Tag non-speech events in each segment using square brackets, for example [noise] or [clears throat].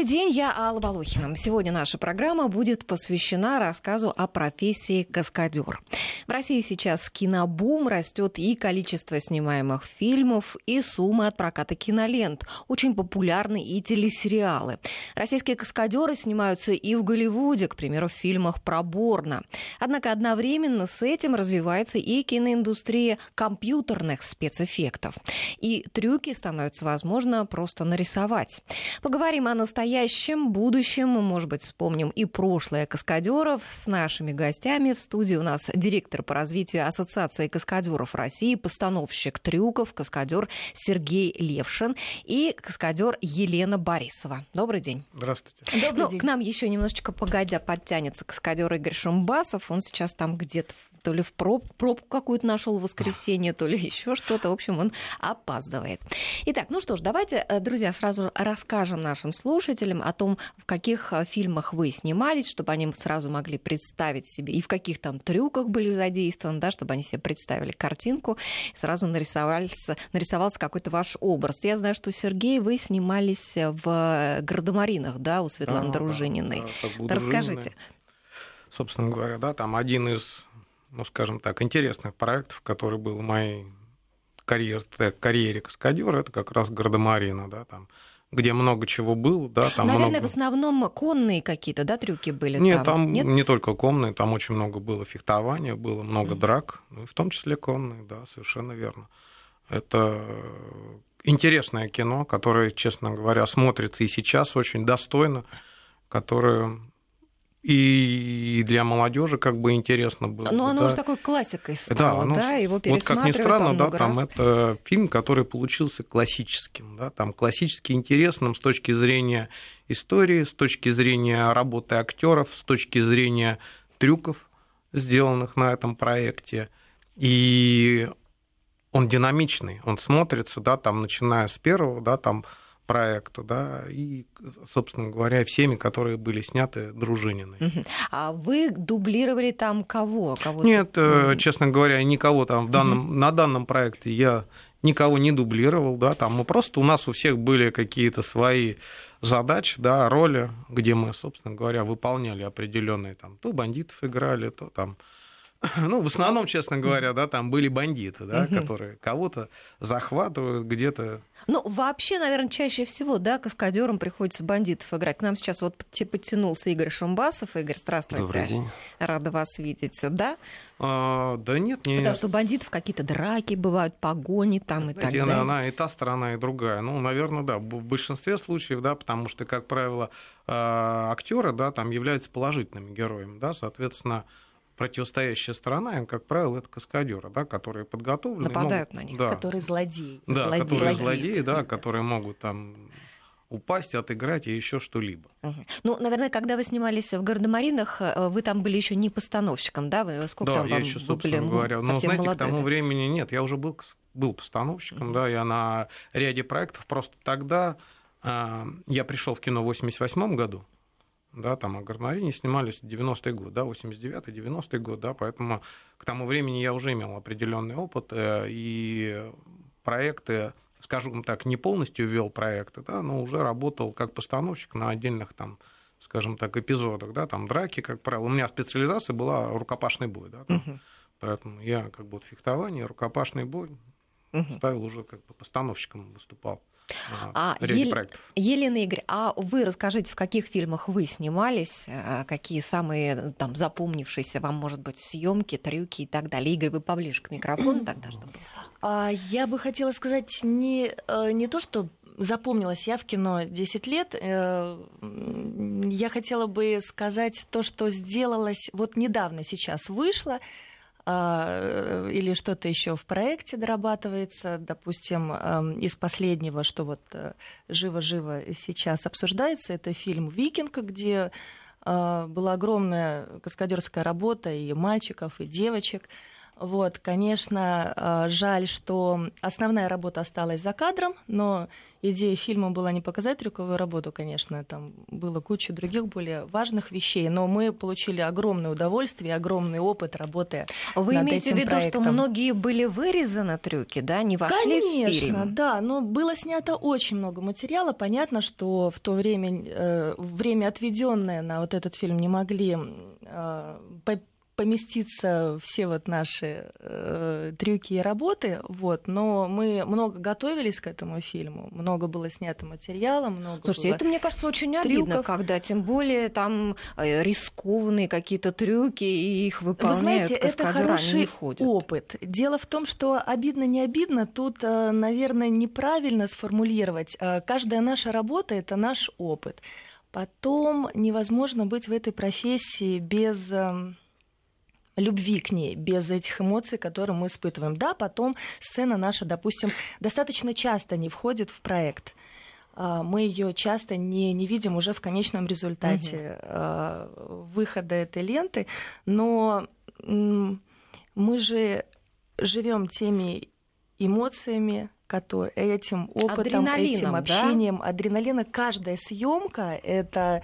Добрый день, я Алла Волохина. Сегодня наша программа будет посвящена рассказу о профессии каскадер. В России сейчас кинобум, растет и количество снимаемых фильмов, и суммы от проката кинолент. Очень популярны и телесериалы. Российские каскадеры снимаются и в Голливуде, к примеру, в фильмах про Борна. Однако одновременно с этим развивается и киноиндустрия компьютерных спецэффектов. И трюки становится возможно просто нарисовать. Поговорим о настоящем, будущем. Мы, может быть, вспомним и прошлое каскадеров. С нашими гостями в студии у нас директор по развитию Ассоциации каскадеров России, постановщик трюков, каскадер Сергей Левшин и каскадер Елена Борисова. Добрый день. Здравствуйте. Добрый ну, день. К нам еще немножечко погодя подтянется каскадер Игорь Шумбасов. Он сейчас там где-то то ли в проб, пробку какую-то нашел в воскресенье, то ли еще что-то. В общем, он опаздывает. Итак, ну что ж, давайте, э, друзья, сразу расскажем нашим слушателям о том, в каких э, фильмах вы снимались, чтобы они сразу могли представить себе, и в каких там трюках были задействованы, да, чтобы они себе представили картинку, и сразу нарисовался, нарисовался какой-то ваш образ. Я знаю, что, Сергей, вы снимались в «Гардемаринах», да, у Светланы да, Дружининой. Да, да, Расскажите. Собственно говоря, да, там один из ну, скажем так, интересных проектов, который был в моей карьере, карьере каскадера, это как раз Гардемарина, да, там, где много чего было, да, там Наверное, много... в основном конные какие-то, да, трюки были Нет, там? там Нет? не только конные, там очень много было фехтования, было много mm-hmm. драк, ну, в том числе конные, да, совершенно верно. Это интересное кино, которое, честно говоря, смотрится и сейчас очень достойно, которое и для молодежи как бы интересно было. Но да. оно уже такой классикой стало, да, ну, да? Его Вот как ни странно, да, там раз. это фильм, который получился классическим, да, там классически интересным с точки зрения истории, с точки зрения работы актеров, с точки зрения трюков, сделанных на этом проекте. И он динамичный, он смотрится, да, там, начиная с первого, да, там, проекта, да, и, собственно говоря, всеми, которые были сняты Дружининой. А вы дублировали там кого? кого Нет, mm честно говоря, никого там в данном, на данном проекте я никого не дублировал, да, там мы просто у нас у всех были какие-то свои задачи, да, роли, где мы, собственно говоря, выполняли определенные там, то бандитов играли, то там [clears throat] ну, в основном, честно говоря, да, там были бандиты, да, угу. которые кого-то захватывают где-то. Ну, вообще, наверное, чаще всего, да, каскадерам приходится бандитов играть. К нам сейчас вот подтянулся Игорь Шумбасов. Игорь, здравствуйте. Добрый день. Рада вас видеть, да? А, да нет, нет. Потому что бандитов какие-то драки бывают, погони там Знаете, и так далее. Она и та сторона, и другая. Ну, наверное, да, в большинстве случаев, да, потому что, как правило, а, актеры, да, там являются положительными героями, да, соответственно, противостоящая сторона, им, как правило, это каскадеры, да, которые подготовлены. Нападают могут, на них. Да, которые злодеи. Да, злодеи. которые злодеи, да, которые могут там упасть, отыграть и еще что-либо. Угу. Ну, наверное, когда вы снимались в Гардемаринах, э, вы там были еще не постановщиком, да? Вы сколько да, там я вам еще, собственно были, говоря, но знаете, молодой, к тому да? времени нет, я уже был, был постановщиком, угу. да, я на ряде проектов, просто тогда э, я пришел в кино в 88 году, да, там о Гарнарине снимались 90-й год, да, 89-й, 90-й год, да, поэтому к тому времени я уже имел определенный опыт, э, и проекты, скажем так, не полностью вел проекты, да, но уже работал как постановщик на отдельных там, скажем так, эпизодах, да, там драки, как правило. У меня специализация была рукопашный бой, да, там, угу. поэтому я как бы вот фехтование, рукопашный бой угу. ставил уже как бы постановщиком выступал а, Ел... проектов. Елена Игорь, а вы расскажите, в каких фильмах вы снимались, э, какие самые там запомнившиеся вам, может быть, съемки, трюки и так далее. Игорь, вы поближе к микрофону тогда, [clears throat] чтобы... А, я бы хотела сказать не, э, не то, что запомнилась я в кино 10 лет. Э, я хотела бы сказать то, что сделалось вот недавно сейчас вышло. А, или что-то еще в проекте дорабатывается, допустим, эм, из последнего, что вот э, живо-живо сейчас обсуждается, это фильм «Викинг», где э, была огромная каскадерская работа и мальчиков, и девочек. Вот, конечно, э, жаль, что основная работа осталась за кадром, но идея фильма была не показать трюковую работу, конечно, там было куча других более важных вещей, но мы получили огромное удовольствие, огромный опыт работы Вы над имеете этим в виду, проектом. что многие были вырезаны трюки, да, не вошли Конечно, в фильм? да, но было снято очень много материала. Понятно, что в то время э, время отведенное на вот этот фильм не могли э, поместиться все вот наши э, трюки и работы, вот, но мы много готовились к этому фильму, много было снято материала, много Слушайте, было... это, мне кажется, очень обидно, трюков. когда тем более там э, рискованные какие-то трюки, и их Вы выполняют знаете, это хороший опыт. Дело в том, что обидно, не обидно, тут, э, наверное, неправильно сформулировать. Э, Каждая наша работа — это наш опыт. Потом невозможно быть в этой профессии без эм, любви к ней, без этих эмоций, которые мы испытываем. Да, потом сцена наша, допустим, достаточно часто не входит в проект. А, Мы ее часто не, не видим уже в конечном результате а, выхода этой ленты, но мы же живем теми эмоциями, которые, этим опытом, Адреналином, этим да? общением, адреналина. Каждая съемка это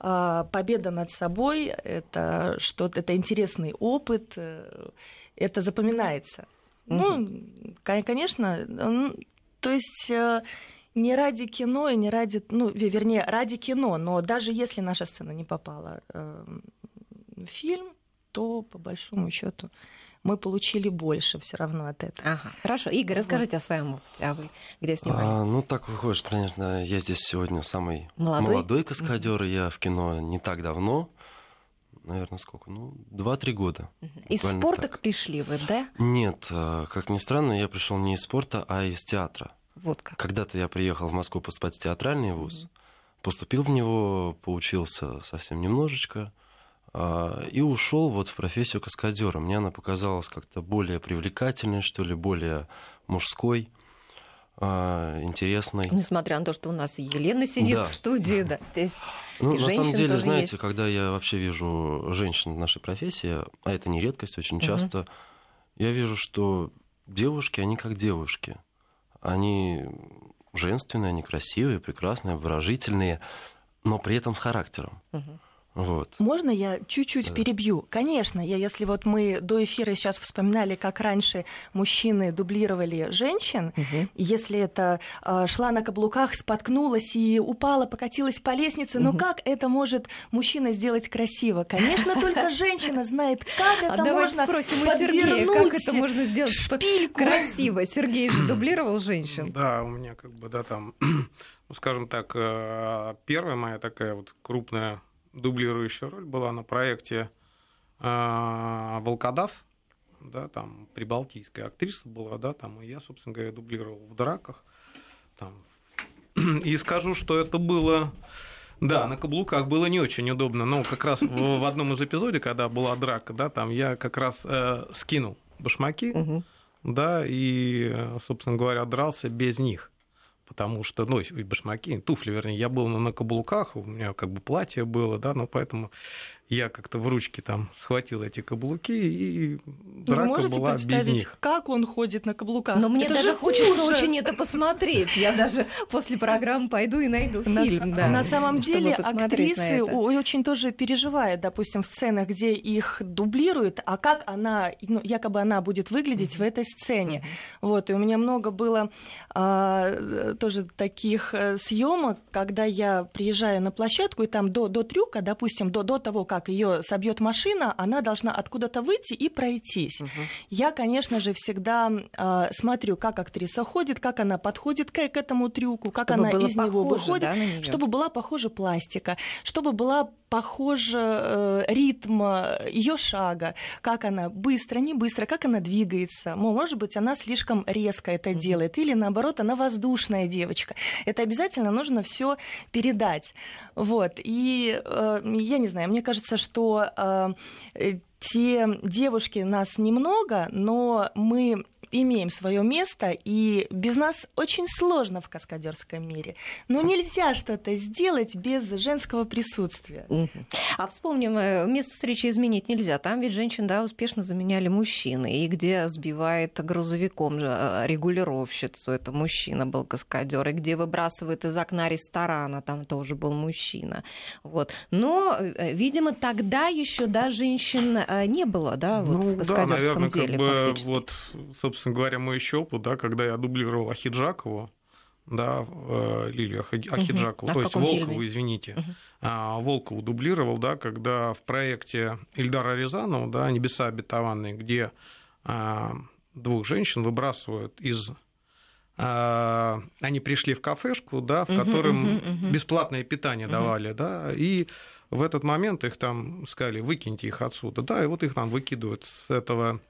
победа над собой, это что-то, это интересный опыт, э, это запоминается. Ну, кон- конечно, то есть э, не ради кино и не ради, ну, ве- вернее, ради кино, но даже если наша сцена не попала э, в фильм, то по большому счету мы получили больше все равно от этого. Ага, хорошо. Игорь, расскажите о своем опыте. А вы где А, снимались? ну, так выходит, что, конечно, я здесь сегодня самый Молодой? молодой, каскадер, я в кино не так давно. Наверное, сколько? Ну, 2-3 года. Из буквально спорта так. пришли вы, да? Нет, а, как ни странно, я пришел не из спорта, а из театра. Вот как. Когда-то я приехал в Москву поступать в театральный вуз, поступил в него, поучился совсем немножечко, а, и ушел вот в профессию каскадера. Мне она показалась как-то более привлекательной, что ли, более мужской, а, интересной. Несмотря на то, что у нас Елена сидит Да. в студии, да, здесь Ну, на самом деле, знаете, есть. когда я вообще вижу женщин в нашей профессии, а это не редкость, очень часто, я вижу, что девушки, они как девушки. Они женственные, они красивые, прекрасные, выражительные, но при этом с характером. Мгм. Вот. Можно я чуть-чуть Да. перебью? Конечно, я, если вот мы до эфира сейчас вспоминали, как раньше мужчины дублировали женщин, Мгм. если это а, шла на каблуках, споткнулась и упала, покатилась по лестнице, но Мгм. как это может мужчина сделать красиво? Конечно, только [laughs] женщина знает, как А это можно спросим у Сергея, как это можно сделать шпильку. красиво. Сергей же [clears throat] дублировал женщин. Да, у меня как бы, да, там, [clears throat] ну, скажем так, э, первая моя такая вот крупная дублирующая роль была на проекте э, «Волкодав», да, там прибалтийская актриса была, да, там, и я, собственно говоря, дублировал в драках, там, [clears throat] и скажу, что это было... Да, на каблуках было не очень удобно, но как раз в, в одном из эпизодов, когда была драка, да, там я как раз э, скинул башмаки, Мгм. да, и, э, собственно говоря, дрался без них. Потому что, ну, и башмаки, туфли, вернее, я был на, на каблуках, у меня как бы платье было, да, но поэтому я как-то в ручки там схватил эти каблуки, и Вы драка можете была без представить, них. как он ходит на каблуках? Но мне Это даже же хочется ужас! очень это посмотреть. Я даже после программы пойду и найду На, фильм. да, на самом деле актрисы очень тоже переживают, допустим, в сценах, где их дублируют, а как она, ну, якобы она будет выглядеть в этой сцене. Вот, и у меня много было а, тоже таких съемок, когда я приезжаю на площадку, и там до, до трюка, допустим, до, до того, как ее собьет машина, она должна откуда-то выйти и пройтись. Я, конечно же, всегда а, смотрю, как актриса ходит, как она подходит к, к этому трюку, как Чтобы она из него выходит, да, чтобы была похожа пластика, чтобы была похожа э, ритм ее шага, как она быстро, не быстро, как она двигается. Мо- Может быть, она слишком резко это делает, или наоборот, она воздушная девочка. Это обязательно нужно все передать. Вот. И э, я не знаю, мне кажется, что э, э, те девушки нас немного, но мы имеем свое место, и без нас очень сложно в каскадерском мире. Но нельзя что-то сделать без женского присутствия. А вспомним, э, место встречи изменить нельзя. Там ведь женщин да, успешно заменяли мужчины. И где сбивает грузовиком э, регулировщицу, это мужчина был каскадер. И где выбрасывает из окна ресторана, там тоже был мужчина. Вот. Но, э, видимо, тогда еще да, женщин не было да, вот ну, в каскадерском да, наверное, деле. Как бы, вот, собственно говоря, мой еще опыт, да, когда я дублировал Ахиджакову, да, э, Лилию Ахиджакову, угу. а то есть Волкову, фильме? извините. Угу. Волкову дублировал, да, когда в проекте Ильдара Рязанова, да, «Небеса обетованные», где а, двух женщин выбрасывают из а, они пришли в кафешку, да, в котором uh-huh, uh-huh, бесплатное питание давали, да, и в этот момент их там сказали, выкиньте их отсюда, да, и вот их там выкидывают с этого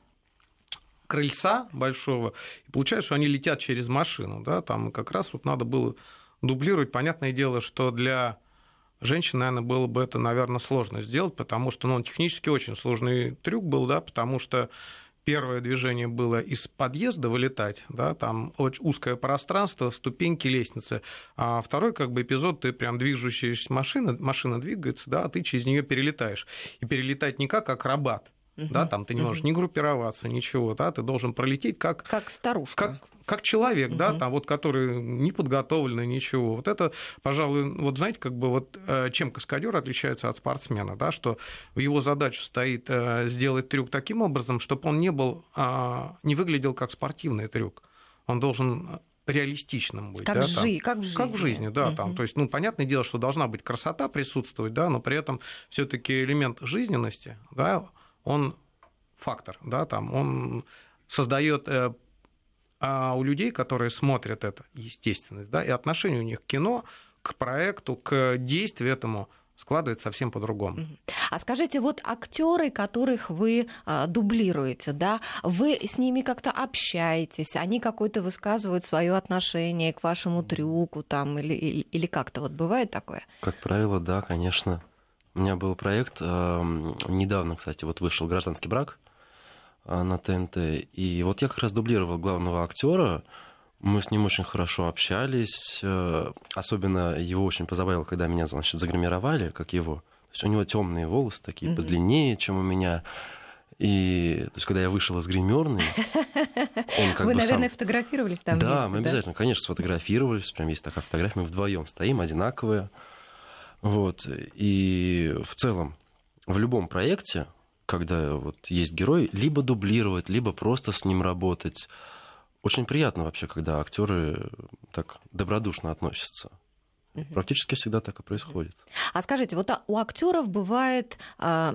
крыльца большого, и получается, что они летят через машину, да, там как раз вот надо было дублировать. Понятное дело, что для женщин, наверное, было бы это, наверное, сложно сделать, потому что, ну, он технически очень сложный трюк был, да, потому что первое движение было из подъезда вылетать, да, там очень узкое пространство, ступеньки, лестницы, а второй как бы эпизод, ты прям движущаяся машина, машина двигается, да, а ты через нее перелетаешь. И перелетать не как акробат, да, там ты не можешь ни группироваться, ничего, да, ты должен пролететь как... Как старушка. Как, как человек, да, там вот, который не подготовленный, ничего. Вот это, пожалуй, вот знаете, как бы вот э, чем каскадер отличается от спортсмена, да, что в его задачу стоит э, сделать трюк таким образом, чтобы он не был, а, не выглядел как спортивный трюк. Он должен реалистичным быть. Как, да, жи- как в жизни. Как в жизни, да. Угу. Там, то есть, ну, понятное дело, что должна быть красота присутствовать, да, но при этом все таки элемент жизненности, да, он фактор, да, там, он создает э, а у людей, которые смотрят это, естественность, да, и отношение у них к кино, к проекту, к действию этому складывается совсем по-другому. А скажите, вот актеры, которых вы а, дублируете, да, вы с ними как-то общаетесь, они какое-то высказывают свое отношение к вашему трюку там или, или, или как-то вот бывает такое? Как правило, да, конечно. У меня был проект, э, недавно, кстати, вот вышел «Гражданский брак» э, на ТНТ, и вот я как раз дублировал главного актера, мы с ним очень хорошо общались, э, особенно его очень позабавило, когда меня, значит, загримировали, как его. То есть у него темные волосы такие, mm-hmm. подлиннее, чем у меня. И то есть, когда я вышел из гримерной, он как Вы, бы наверное, сам... фотографировались там Да, вместе, мы обязательно, да? конечно, сфотографировались. Прям есть такая фотография, мы вдвоем стоим, одинаковые. Вот. И в целом в любом проекте, когда вот есть герой, либо дублировать, либо просто с ним работать. Очень приятно вообще, когда актеры так добродушно относятся. Практически всегда так и происходит. А скажите, вот у актеров бывают а,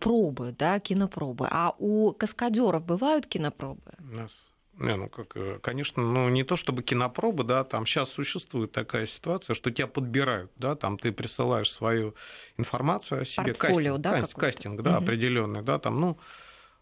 пробы, да, кинопробы, а у каскадеров бывают кинопробы? У нас не, ну как, э, конечно, ну не то чтобы кинопробы, да, там сейчас существует такая ситуация, что тебя подбирают, да, там ты присылаешь свою информацию о себе, портфолио, кастинг, да, кастинг, кастинг, да, угу. определенный, да, там, ну,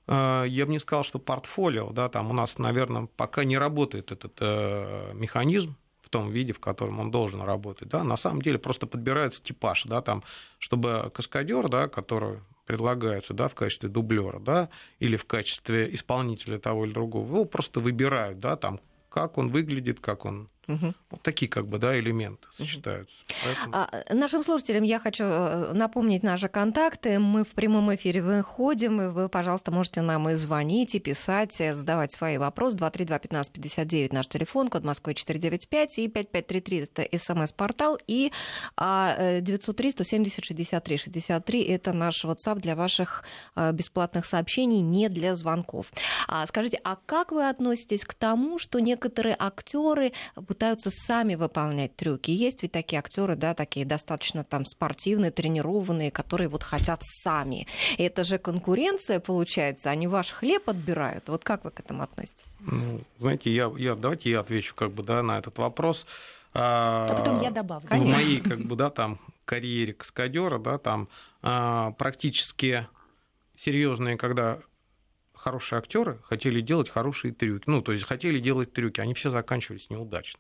э, я бы не сказал, что портфолио, да, там у нас, наверное, пока не работает этот э, механизм в том виде, в котором он должен работать, да, на самом деле просто подбирается типаж, да, там, чтобы каскадер, да, который предлагаются да, в качестве дублера да, или в качестве исполнителя того или другого, его просто выбирают, да, там, как он выглядит, как он Угу. Вот такие как бы да, элементы сочетаются. Поэтому... А, нашим слушателям я хочу э, напомнить наши контакты. Мы в прямом эфире выходим, и вы, пожалуйста, можете нам и звонить, и писать, задавать свои вопросы. 232-1559 наш телефон, код Москвы 495 и 5533 это смс-портал, и 903-170-63-63 это наш WhatsApp для ваших э, бесплатных сообщений, не для звонков. А, скажите, а как вы относитесь к тому, что некоторые актеры пытаются сами выполнять трюки. Есть ведь такие актеры, да, такие достаточно там спортивные, тренированные, которые вот хотят сами. И это же конкуренция получается, они ваш хлеб отбирают. Вот как вы к этому относитесь? Ну, знаете, я, я, давайте я отвечу как бы да, на этот вопрос. А, а потом я добавлю. В моей как бы, да, там, карьере каскадера, да, там а, практически серьезные, когда хорошие актеры хотели делать хорошие трюки. Ну, то есть хотели делать трюки, они все заканчивались неудачно.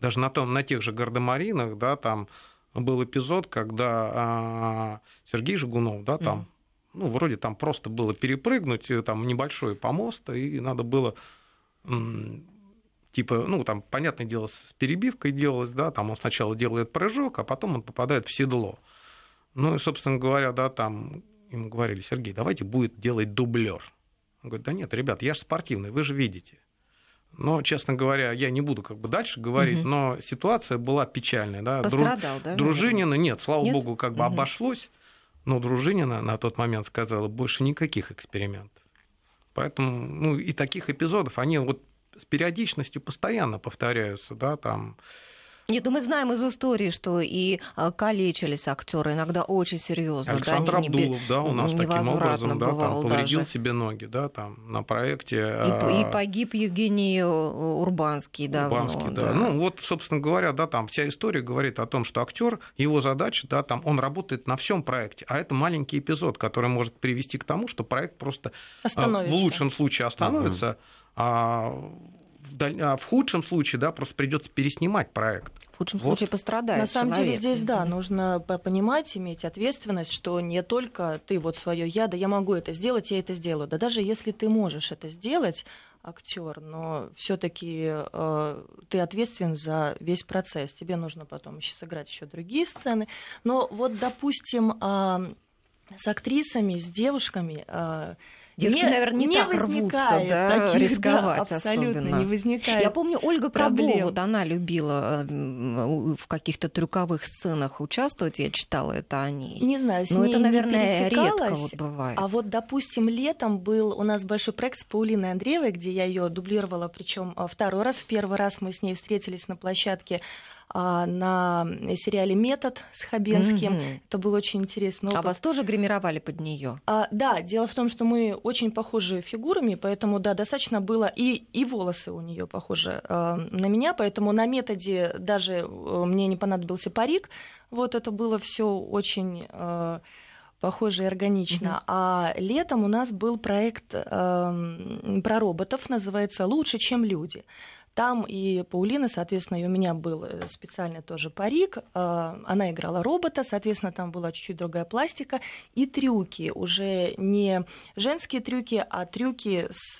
Даже на, том, на тех же гардемаринах, да, там был эпизод, когда а, Сергей Жигунов, да, там, mm. ну, вроде там просто было перепрыгнуть, э, там небольшой помост, и надо было типа, ну, там, понятное дело, с перебивкой делалось, да, там он сначала делает прыжок, а потом он попадает в седло. Ну, и, собственно говоря, да, там ему говорили, Сергей, давайте будет делать дублер. Он говорит, да нет, ребят, я же спортивный, вы же видите. Но, честно говоря, я не буду как бы дальше говорить, угу. но ситуация была печальная. Да? Пострадал, да? Дружинина, нет, слава нет? богу, как бы угу. обошлось, но Дружинина на тот момент сказала, больше никаких экспериментов. Поэтому, ну, и таких эпизодов, они вот с периодичностью постоянно повторяются, да, там нет, ну мы знаем из истории, что и а, калечились актеры иногда очень серьезно. Александр да, Абдулов, да, у нас таким образом, да, там повредил даже. себе ноги, да, там на проекте. И, а... и погиб Евгений э, Урбанский, да. Урбанский, да. да. Ну вот, собственно говоря, да, там вся история говорит о том, что актер, его задача, да, там он работает на всем проекте, а это маленький эпизод, который может привести к тому, что проект просто а, в лучшем случае остановится. Угу. А в, даль... а в худшем случае, да, просто придется переснимать проект. В худшем вот. случае пострадает. На самом человек. деле здесь, да, нужно понимать, иметь ответственность, что не только ты вот свое я, да, я могу это сделать, я это сделаю. Да даже если ты можешь это сделать, актер, но все-таки э, ты ответственен за весь процесс. Тебе нужно потом еще сыграть еще другие сцены. Но вот, допустим, э, с актрисами, с девушками. Э, Девушки, не, наверное, не, не так рвутся да, таких, рисковать да, абсолютно особенно. не возникает Я помню, Ольга Крабова, вот она любила в каких-то трюковых сценах участвовать, я читала это о ней. Не знаю, с Но ней это, наверное, не редко вот бывает. А вот, допустим, летом был у нас большой проект с Паулиной Андреевой, где я ее дублировала, причем а, второй раз, в первый раз мы с ней встретились на площадке на сериале «Метод» с Хабенским. Mm-hmm. Это было очень интересно. А вас тоже гримировали под нее? А, да, дело в том, что мы очень похожи фигурами, поэтому, да, достаточно было, и, и волосы у нее похожи а, на меня, поэтому на «Методе» даже э, мне не понадобился парик. Вот это было все очень... А, похоже и органично. Mm-hmm. А летом у нас был проект э, про роботов, называется «Лучше, чем люди». Там и Паулина, соответственно, и у меня был э, специальный тоже парик. А, она играла робота, соответственно, там была чуть-чуть другая пластика. И трюки, уже не женские трюки, а трюки с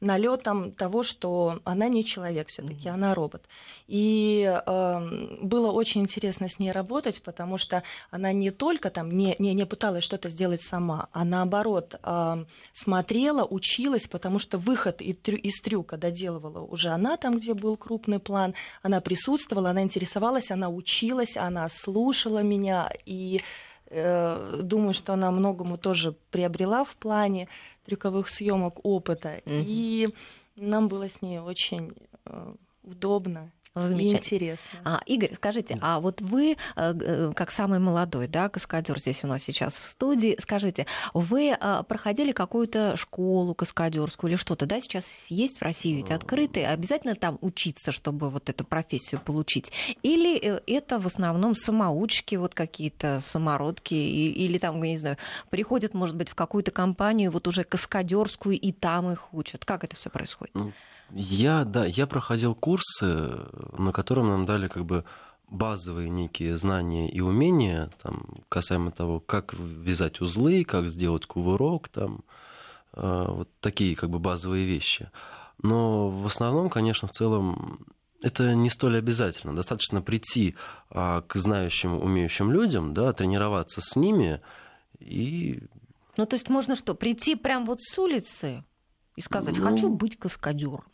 налетом того, что она не человек все-таки, mm-hmm. она робот. И э, было очень интересно с ней работать, потому что она не только там не, не, не пыталась что-то сделать сама, а наоборот э, смотрела, училась, потому что выход из трюка доделывала уже она там, где был крупный план. Она присутствовала, она интересовалась, она училась, она слушала меня. И э, думаю, что она многому тоже приобрела в плане трюковых съемок опыта. Mm-hmm. И нам было с ней очень э, удобно Замечательно. Интересно. А, Игорь, скажите, а вот вы, э, э, как самый молодой, да, каскадер здесь у нас сейчас в студии, скажите, вы э, проходили какую-то школу каскадерскую или что-то, да, сейчас есть в России ведь открытые, обязательно там учиться, чтобы вот эту профессию получить? Или это в основном самоучки, вот какие-то самородки, или там, я не знаю, приходят, может быть, в какую-то компанию, вот уже каскадерскую, и там их учат? Как это все происходит? Ну, я, да, я проходил курсы, на котором нам дали как бы базовые некие знания и умения, там, касаемо того, как вязать узлы, как сделать кувырок, там, э, вот такие как бы базовые вещи. Но в основном, конечно, в целом это не столь обязательно. Достаточно прийти а, к знающим, умеющим людям, да, тренироваться с ними и... Ну, то есть можно что, прийти прям вот с улицы и сказать, ну... хочу быть каскадером?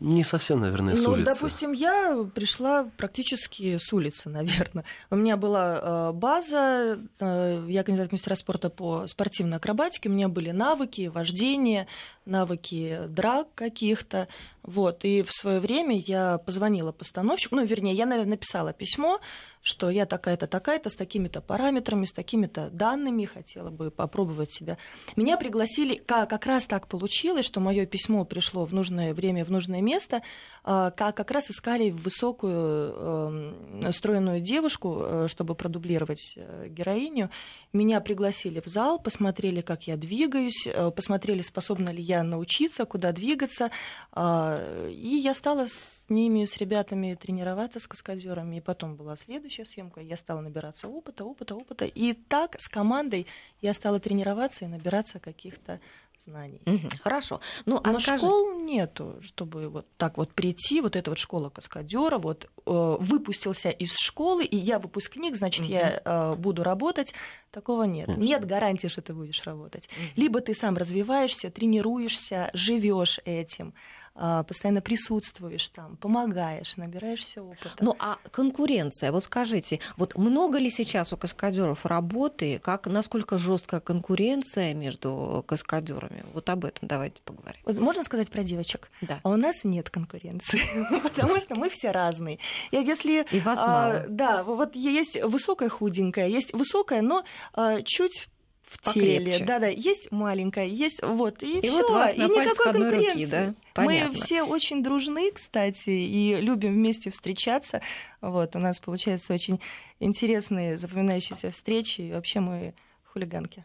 Не совсем, наверное, с ну, улицы. допустим, я пришла практически с улицы, [laughs] наверное. У меня была э, база, э, я кандидат мастера спорта по спортивной акробатике, у меня были навыки вождения, навыки драк каких-то. Вот. И в свое время я позвонила постановщику, ну, вернее, я, написала письмо, что я такая-то, такая-то, с такими-то параметрами, с такими-то данными, хотела бы попробовать себя. Меня пригласили, как, как раз так получилось, что мое письмо пришло в нужное время, в нужное место, а, как, как раз искали высокую эм, стройную девушку, э, чтобы продублировать э, героиню. Меня пригласили в зал, посмотрели, как я двигаюсь, э, посмотрели, способна ли я научиться, куда двигаться. А, и я стала с ними, с ребятами тренироваться, с каскадерами. И потом была следующая съемка. Я стала набираться опыта, опыта, опыта. И так с командой я стала тренироваться и набираться каких-то знаний. Мгм, Хорошо. Ну, а Но скажи... школ нету, чтобы вот так вот прийти, вот эта вот школа каскадера, вот э, выпустился из школы, и я выпускник, значит, я э, буду работать. Такого нет. Нет. Нет гарантии, что ты будешь работать. Мгм. Либо ты сам развиваешься, тренируешься, живешь этим, постоянно присутствуешь там, помогаешь, набираешься опыта. Ну, а конкуренция, вот скажите, вот много ли сейчас у каскадеров работы, как, насколько жесткая конкуренция между каскадерами? Вот об этом давайте поговорим. Вот можно сказать про девочек? Да. А у нас нет конкуренции, [laughs] потому что мы все разные. И если И вас а, мало. Да, вот есть высокая худенькая, есть высокая, но а, чуть в теле, Покрепче. да, да, есть маленькая, есть вот и, И все, вот вас и никакой одной руки, конкуренции. да? Мы Понятно. все очень дружны, кстати, и любим вместе встречаться. Вот у нас получаются очень интересные, запоминающиеся встречи. И вообще мы хулиганки.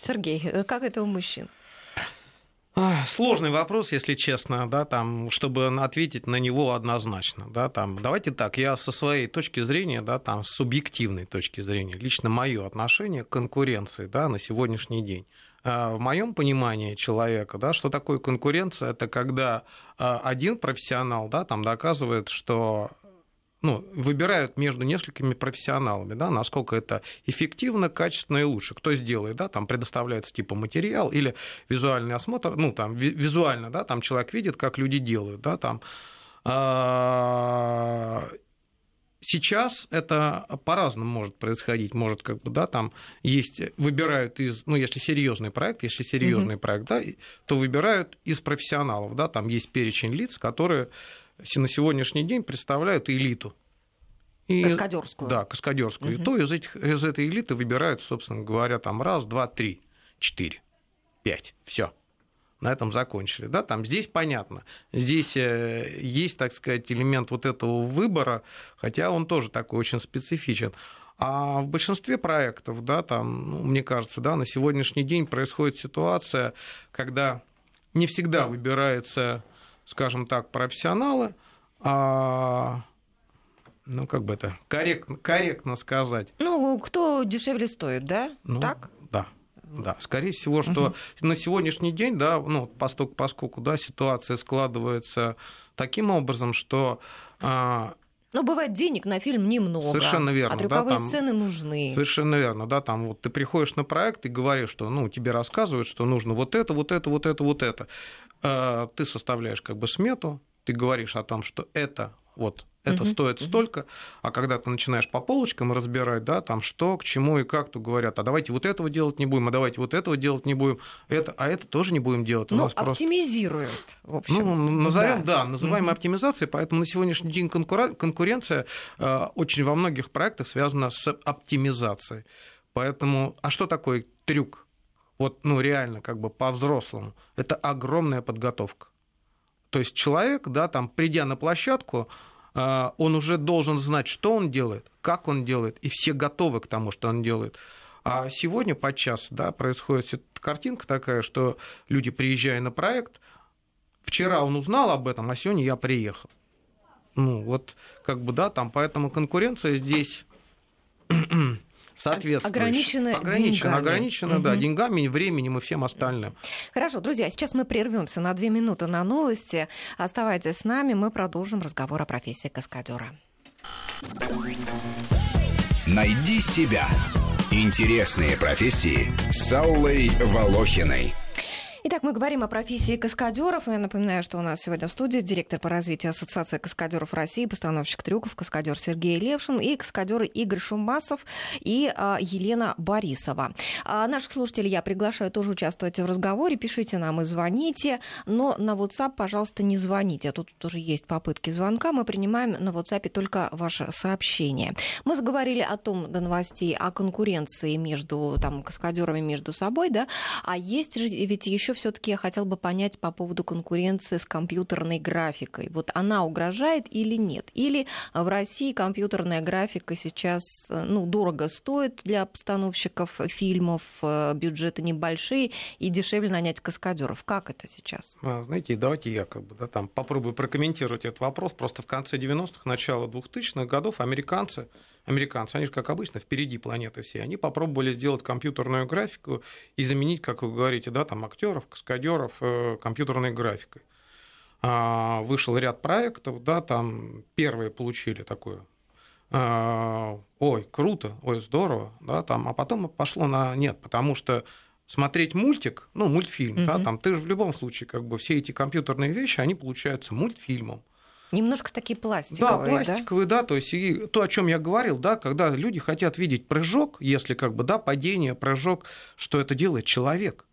Сергей, э, как это у мужчин? Сложный вопрос, если честно, да, там, чтобы ответить на него однозначно, да, там, давайте так, я со своей точки зрения, да, там, с субъективной точки зрения, лично мое отношение к конкуренции, да, на сегодняшний день. А, В моем понимании человека, да, что такое конкуренция, это когда а, один профессионал, да, там доказывает, что ну, выбирают между несколькими профессионалами, да, насколько это эффективно, качественно и лучше. Кто сделает, да, там предоставляется типа материал или визуальный осмотр, ну, там, ви- визуально, да, там человек видит, как люди делают, да, там. А, Сейчас это по-разному может происходить. Может, как бы, да, там есть, выбирают из, ну, если серьезный проект, если серьезный проект, да, то выбирают из профессионалов, да, там есть перечень лиц, которые на сегодняшний день представляют элиту. И- Каскадерскую. Да, каскадерскую. Мгм. И то из, этих, из этой элиты выбирают, собственно говоря, там раз, два, три, четыре, пять. Все. На этом закончили. Да, там здесь понятно. Здесь э, есть, так сказать, элемент вот этого выбора, хотя он тоже такой очень специфичен. А в большинстве проектов, да, там, ну, мне кажется, да, на сегодняшний день происходит ситуация, когда не всегда выбираются, скажем так, профессионалы, а ну, как бы это корректно, корректно сказать. Ну, кто дешевле стоит, да? Ну, Так? Да. Да, скорее всего, что на сегодняшний день, да, ну, поскольку, поскольку да, ситуация складывается таким образом, что а, Ну, бывает, денег на фильм немного. Совершенно верно, А да, трюковые там- сцены нужны. Совершенно верно, да, там вот ты приходишь на проект и говоришь, что, ну, тебе рассказывают, что нужно вот это, вот это, вот это, вот это. Э, Ты составляешь как бы смету, ты говоришь о том, что это вот это Мгм, стоит мгм. столько, а когда ты начинаешь по полочкам разбирать, да, там что, к чему и как, то говорят, а давайте вот этого делать не будем, а давайте вот этого делать не будем, это, а это тоже не будем делать. Ну, нас просто оптимизируют, в общем. ну, назовем, да, называем Мгм. оптимизацией, поэтому на сегодняшний день конкура- конкуренция э, очень во многих проектах связана с оптимизацией. Поэтому, а что такое трюк? Вот, ну, реально, как бы по-взрослому. Это огромная подготовка. То есть человек, да, там, придя на площадку, он уже должен знать, что он делает, как он делает, и все готовы к тому, что он делает. А сегодня подчас да, происходит картинка такая, что люди, приезжая на проект, вчера он узнал об этом, а сегодня я приехал. Ну, вот как бы, да, там, поэтому конкуренция здесь соответствующая. Ограничена ограничена, деньгами. ограничена, да, Мгм. деньгами, временем и всем остальным. Хорошо, друзья, сейчас мы прервемся на две минуты на новости. Оставайтесь с нами, мы продолжим разговор о профессии каскадера. Найди себя. Интересные профессии с Аллой Волохиной. Итак, мы говорим о профессии каскадеров. Я напоминаю, что у нас сегодня в студии директор по развитию Ассоциации каскадеров России, постановщик трюков, каскадер Сергей Левшин и каскадеры Игорь Шумбасов и а, Елена Борисова. А наших слушателей я приглашаю тоже участвовать в разговоре. Пишите нам и звоните, но на WhatsApp, пожалуйста, не звоните. А тут тоже есть попытки звонка. Мы принимаем на WhatsApp только ваше сообщение. Мы заговорили о том до новостей, о конкуренции между там, каскадерами между собой, да, а есть же ведь еще все-таки я хотел бы понять по поводу конкуренции с компьютерной графикой. Вот она угрожает или нет? Или в России компьютерная графика сейчас э, ну, дорого стоит для постановщиков фильмов, э, бюджеты небольшие и дешевле нанять каскадеров. Как это сейчас? А, Знаете, давайте я как бы, да, там попробую прокомментировать этот вопрос. Просто в конце 90-х, начало 2000-х годов американцы, американцы, они же, как обычно, впереди планеты все, они попробовали сделать компьютерную графику и заменить, как вы говорите, да, там актеров, каскадеров э, компьютерной графикой. А, вышел ряд проектов, да, там первые получили такую а, ой, круто, ой, здорово, да, там, а потом пошло на нет, потому что смотреть мультик, ну, мультфильм, mm-hmm. да, там, ты же в любом случае, как бы, все эти компьютерные вещи, они получаются мультфильмом. Немножко такие пластиковые, да? пластиковые, да? да, то есть и то, о чем я говорил, да, когда люди хотят видеть прыжок, если как бы, да, падение, прыжок, что это делает человек.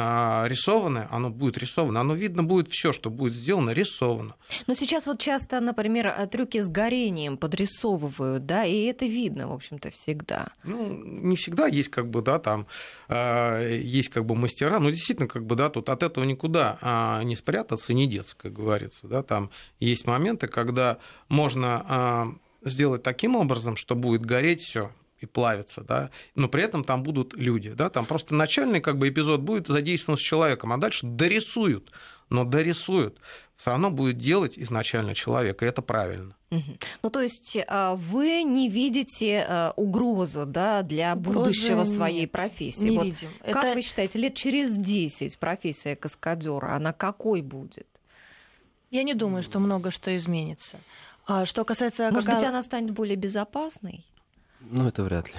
А, рисованное, оно будет рисовано, оно видно будет все, что будет сделано, рисовано. Но сейчас вот часто, например, э, трюки с горением подрисовывают, да, и это видно, в общем-то, всегда. Ну, не всегда есть как бы, да, там э, есть как бы мастера, но действительно, как бы, да, тут от этого никуда а, не спрятаться, не деться, как говорится, да, там есть моменты, когда можно а, сделать таким образом, что будет гореть все и плавится, да, но при этом там будут люди, да, там просто начальный как бы эпизод будет задействован с человеком, а дальше дорисуют, но дорисуют, все равно будет делать изначально человек, и это правильно. Ну, то есть а, вы не видите а, угрозу да, для Угрозы будущего своей нет, профессии. Не вот видим. Как это... вы считаете, лет через 10 профессия каскадера, она какой будет? Я не думаю, что много что изменится. А что касается... Может какая... быть, она станет более безопасной? Ну, это вряд ли.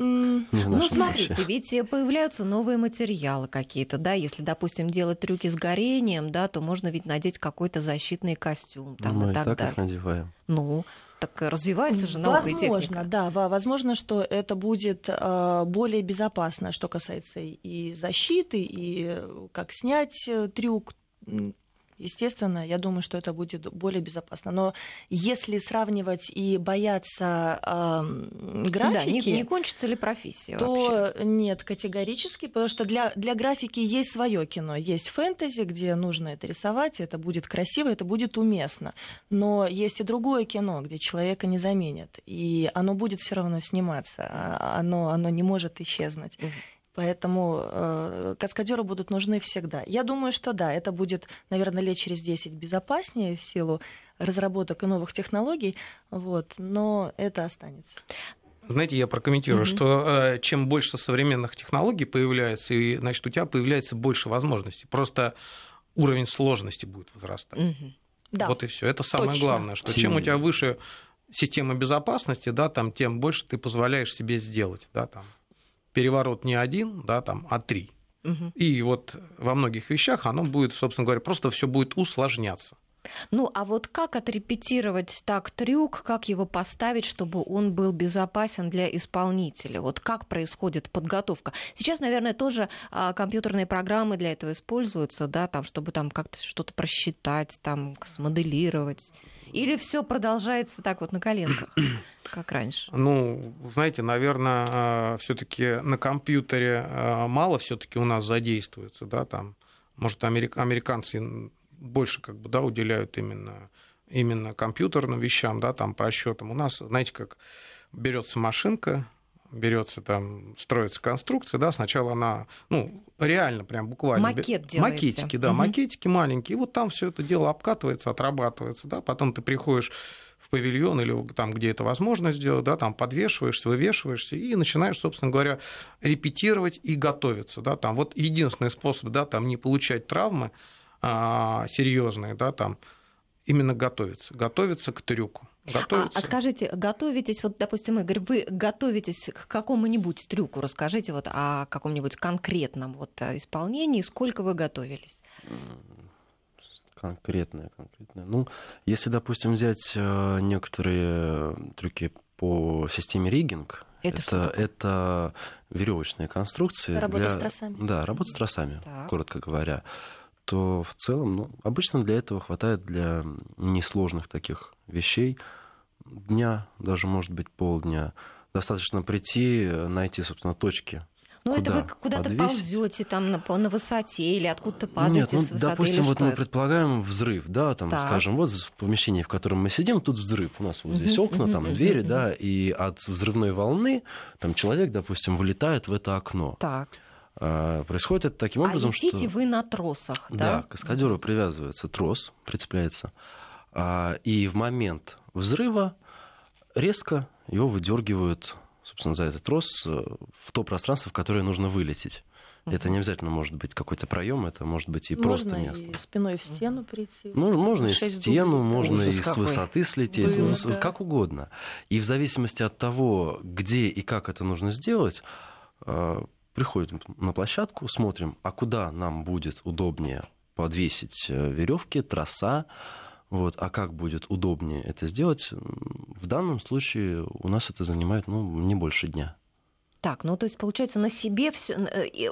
Ну, смотрите, ведь появляются новые материалы какие-то, да, если, допустим, делать трюки с горением, да, то можно ведь надеть какой-то защитный костюм там, Мы и так, так далее. их надеваем. Ну, так развивается же новая возможно, техника. Возможно, да, возможно, что это будет а, более безопасно, что касается и защиты, и э, как снять э, трюк, естественно, я думаю, что это будет более безопасно. Но если сравнивать и бояться э, графики... Да, не, не кончится ли профессия то вообще? нет, категорически, потому что для, для графики есть свое кино. Есть фэнтези, где нужно это рисовать, это будет красиво, это будет уместно. Но есть и другое кино, где человека не заменят. И оно будет все равно сниматься, а оно, оно не может исчезнуть. Поэтому э, каскадеры будут нужны всегда. Я думаю, что да, это будет, наверное, лет через 10 безопаснее в силу разработок и новых технологий, вот, но это останется. Знаете, я прокомментирую, mm-hmm. что э, чем больше современных технологий появляется, и, значит, у тебя появляется больше возможностей. Просто уровень сложности будет возрастать. Mm-hmm. Да. Вот и все. Это самое Точно. главное, что чем у тебя выше система безопасности, да, там, тем больше ты позволяешь себе сделать, да, там переворот не один, да, там, а три. Угу. И вот во многих вещах оно будет, собственно говоря, просто все будет усложняться. Ну, а вот как отрепетировать так трюк, как его поставить, чтобы он был безопасен для исполнителя? Вот как происходит подготовка? Сейчас, наверное, тоже а, компьютерные программы для этого используются, да, там, чтобы там как-то что-то просчитать, там, смоделировать. Или все продолжается так вот на коленках, [clears throat] как раньше? Ну, знаете, наверное, а, все-таки на компьютере а, мало все-таки у нас задействуется, да, там, может, американцы больше как бы, да, уделяют именно, именно компьютерным вещам, да, там, просчетам. У нас, знаете, как берется машинка, берется там, строится конструкция, да, сначала она, ну, реально, прям буквально. Макет делается. Макетики, да, угу. макетики маленькие, и вот там все это дело обкатывается, отрабатывается, да, потом ты приходишь в павильон или там, где это возможно сделать, да, там подвешиваешься, вывешиваешься и начинаешь, собственно говоря, репетировать и готовиться, да, там вот единственный способ, да, там не получать травмы а, серьезные, да, там именно готовиться, готовиться к трюку. Готовиться. А, а скажите, готовитесь, вот, допустим, Игорь, вы готовитесь к какому-нибудь трюку? Расскажите вот о каком-нибудь конкретном вот э, исполнении. Сколько вы готовились? Конкретное, конкретное. Ну, если, допустим, взять э, некоторые трюки по системе риггинг, это, это, это веревочные конструкции. Работа для... с тросами. Да, работа с тросами, так. коротко говоря. То в целом, ну, обычно для этого хватает для несложных таких вещей дня, даже, может быть, полдня. Достаточно прийти, найти, собственно, точки, ну, это вы куда-то ползете там на, на высоте или откуда-то падаете Нет, ну, с высоты. Допустим, вот мы это? предполагаем взрыв, да, там, так. скажем, вот в помещении, в котором мы сидим, тут взрыв. У нас вот здесь окна, uh-huh, там uh-huh, двери, uh-huh. да, и от взрывной волны там человек, допустим, вылетает в это окно. Так. А, происходит это таким образом, а летите что... вы на тросах, да? Да, каскадеру привязывается трос, прицепляется, а, и в момент взрыва резко его выдергивают, собственно, за этот трос э, в то пространство, в которое нужно вылететь. Это не обязательно может быть какой-то проем, это может быть и можно просто место. и спиной в стену прийти. Ну, можно и в стену, дублей. можно и с какой. высоты слететь, Было, ну, да. как угодно. И в зависимости от того, где и как это нужно сделать, э, приходим на площадку, смотрим, а куда нам будет удобнее подвесить веревки, троса, вот, а как будет удобнее это сделать, в данном случае у нас это занимает ну, не больше дня. Так, ну то есть получается на себе все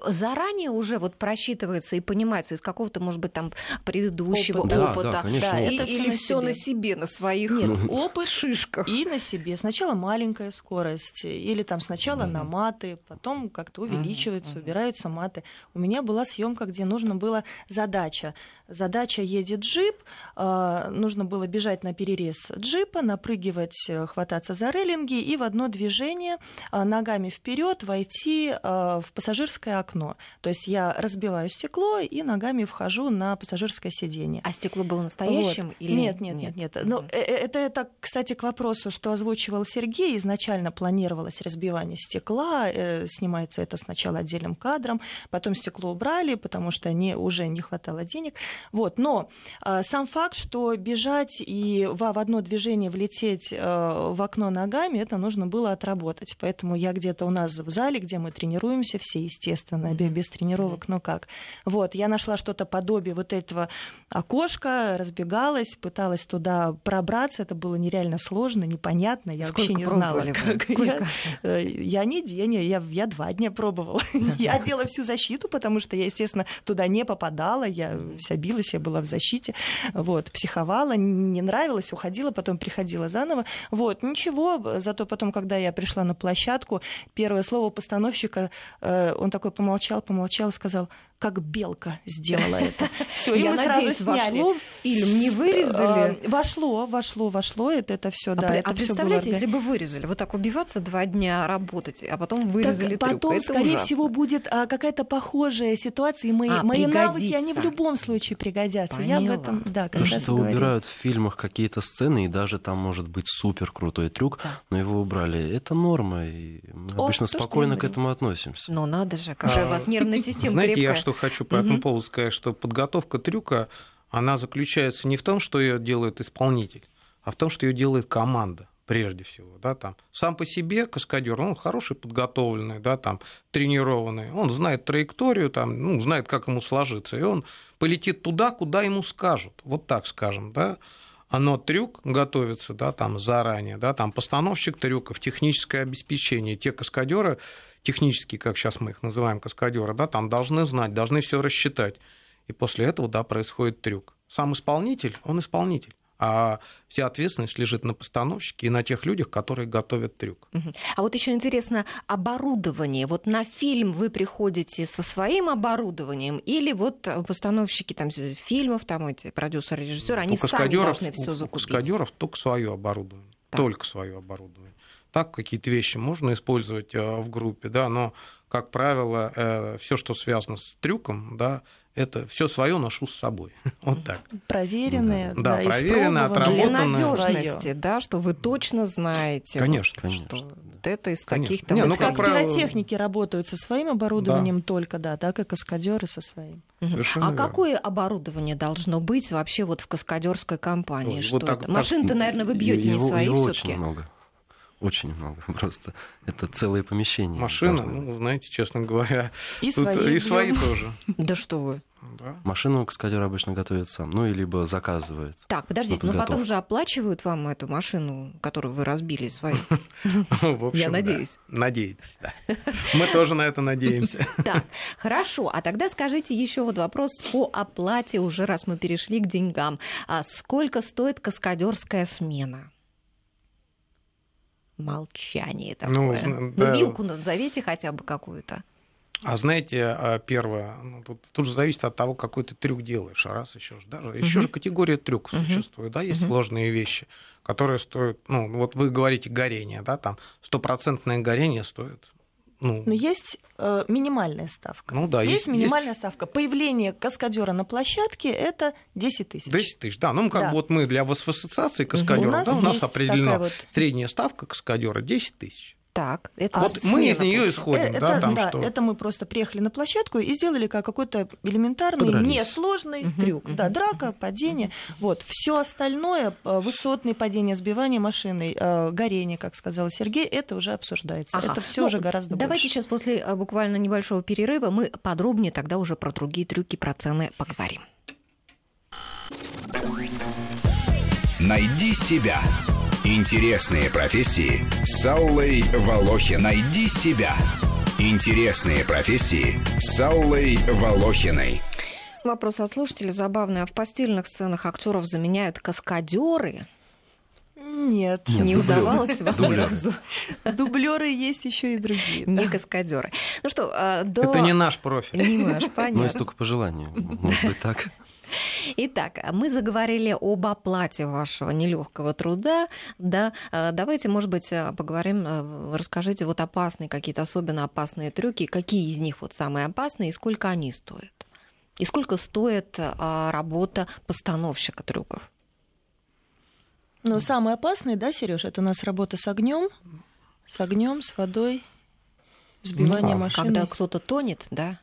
заранее уже вот просчитывается и понимается из какого-то, может быть, там предыдущего Опыта. Да, опыта. да, конечно. Да, опыт. И- это или на все на себе. себе, на своих Нет, [laughs] опыт шишках. и на себе. Сначала маленькая скорость, или там сначала Мгм. на маты, потом как-то увеличивается, мгм. убираются маты. У меня была съемка, где нужно было задача. Задача едет джип, э, нужно было бежать на перерез джипа, напрыгивать, э, хвататься за рейлинги и в одно движение э, ногами вперед войти э, в пассажирское окно. То есть я разбиваю стекло и ногами вхожу на пассажирское сиденье. А стекло было настоящим Вот. или Нет, нет, нет, нет. Ну, Мгм. э, э, это, это, кстати, к вопросу, что озвучивал Сергей. Изначально планировалось разбивание стекла. Снимается это сначала отдельным кадром, потом стекло убрали, потому что не, уже не хватало денег. Вот. Но э, сам факт, что бежать и в, в одно движение влететь э, в окно ногами, это нужно было отработать. Поэтому я где-то у нас в зале, где мы тренируемся, все, естественно, бе- без тренировок, но как. Вот, я нашла что-то подобие вот этого окошка, разбегалась, пыталась туда пробраться. Это было нереально сложно, непонятно. Я Сколько вообще не знала, вы? как. Я, Сколько? э, я не день, я, я два дня пробовала. [laughs] Я [laughs] делала всю защиту, потому что я, естественно, туда не попадала. Я вся билась, я была в защите. Вот, психовала, не нравилось, уходила, потом приходила заново. Вот, ничего. Зато потом, когда я пришла на площадку, первое слово постановщика, э, он такой помолчал, помолчал сказал, как белка сделала это. [laughs] Все, и Я мы надеюсь, сразу сняли. вошло в фильм, не вырезали? Э, Вошло, вошло, вошло. Это, это все, А, да. это а было представляете, если бы вырезали, вот так убиваться два дня, работать, а потом вырезали Так трюк. потом, Это скорее ужасно. всего, будет а, какая-то похожая ситуация, и мои, А, мои навыки, они в пригодится. любом случае пригодятся. Я об Поняла. этом, да, То, как раз что говорю. убирают в фильмах какие-то сцены, и даже там может быть супер крутой трюк, Да. но его убрали. Это норма, и мы О, обычно то, спокойно к этому относимся. Ну надо же, какая у А, вас нервная [laughs] система Знаете, крепкая. Что хочу по этому поводу сказать, что подготовка трюка, она заключается не в том, что ее делает исполнитель, а в том, что ее делает команда прежде всего, да, там. Сам по себе каскадер, он хороший, подготовленный, да, там тренированный, он знает траекторию, там, ну, знает, как ему сложиться, и он полетит туда, куда ему скажут, вот так скажем, да, оно трюк готовится, да, там заранее, да, там постановщик трюков, техническое обеспечение, те каскадеры технические, как сейчас мы их называем, каскадеры, да, там должны знать, должны все рассчитать. И после этого, да, происходит трюк. Сам исполнитель, он исполнитель. А вся ответственность лежит на постановщике и на тех людях, которые готовят трюк. А вот еще интересно оборудование. Вот на фильм вы приходите со своим оборудованием или вот э, постановщики там фильмов, там эти продюсеры, режиссеры, они у сами должны все у закупить. каскадеров только свое оборудование. Так. Только свое оборудование. Так какие-то вещи можно использовать э, в группе, да, но, как правило, все, что связано с трюком, да, это все свое ношу с собой. [laughs] Вот так. Проверенные, Да, да, проверенные, испробованные. Для надежности, да, что вы точно знаете, Конечно, конечно, что да. вот это из Конечно. таких-то Не, ну, как правило- пиротехники работают со своим оборудованием только, да, так и каскадеры со своим. Совершенно А верно. какое оборудование должно быть вообще вот в каскадерской компании? Ой, что вот так- это? Машин-то, наверное, вы бьете не свои все-таки. очень много. Очень много [laughs] просто. Это целые помещения. Машина, ну, знаете, честно говоря, И тут свои. и свои тоже. [laughs] Да что вы. Да. Машину каскадер обычно готовит сам, ну, и либо заказывает. Так, подождите, но потом подготовку. же оплачивают вам эту машину, которую вы разбили свою. [laughs] Общем, Я надеюсь. Надеетесь, да. Мы тоже на это надеемся. Так, хорошо. А тогда скажите еще вот вопрос по оплате, уже раз мы перешли к деньгам. А сколько стоит каскадерская смена? Молчание Ну, такое. Ну, да. вилку назовите хотя бы какую-то. А знаете, а, первое, ну, тут, тут же зависит от того, какой ты трюк делаешь. А раз еще же, даже еще Мгм. же категория трюков Мгм. существует, да, есть Мгм. сложные вещи, которые стоят, ну, вот вы говорите горение, да, там стопроцентное горение стоит ну, Но есть э, минимальная ставка. ну да, есть, минимальная ставка. Появление каскадера на площадке это 10 тысяч. 10 тысяч, да. Ну, как Да. бы вот мы для в ассоциации У каскадеров, нас да, у нас есть определено такая вот- средняя ставка каскадера 10 тысяч. Так, это Вот смело мы из нее исходим, Э, да, это, там да, что. это мы просто приехали на площадку и сделали как какой-то элементарный, Подрались. несложный Мгм, трюк. мгм. Да, драка, падение. Вот. Все остальное, э, высотные падения, сбивание машины, э, горение, как сказал Сергей, это уже обсуждается. Ага. Это все Ну, уже гораздо Давайте больше. сейчас после а, буквально небольшого перерыва мы подробнее тогда уже про другие трюки, про цены поговорим. Найди себя. Интересные профессии с Аллой Волохин. Найди себя. Интересные профессии с Аллой Волохиной. Вопрос от слушателя забавный. А в постельных сценах актеров заменяют каскадеры? Нет. Нет, Не дублёры. удавалось вам ни разу? Дублеры есть еще и другие. да. Не каскадеры. Ну что, а, до... Это не наш профиль. Не наш, понятно. есть только по желанию. Может быть, так. Итак, мы заговорили об оплате вашего нелегкого труда. Да, А, давайте, может быть, а, поговорим, а, расскажите вот опасные, какие-то особенно опасные трюки, какие из них вот самые опасные и сколько они стоят? И сколько стоит работа постановщика трюков? Ну, самое опасное, да, Сереж, это у нас работа с огнем, с огнем, с водой, сбивание Ну, машины. Когда кто-то тонет, да?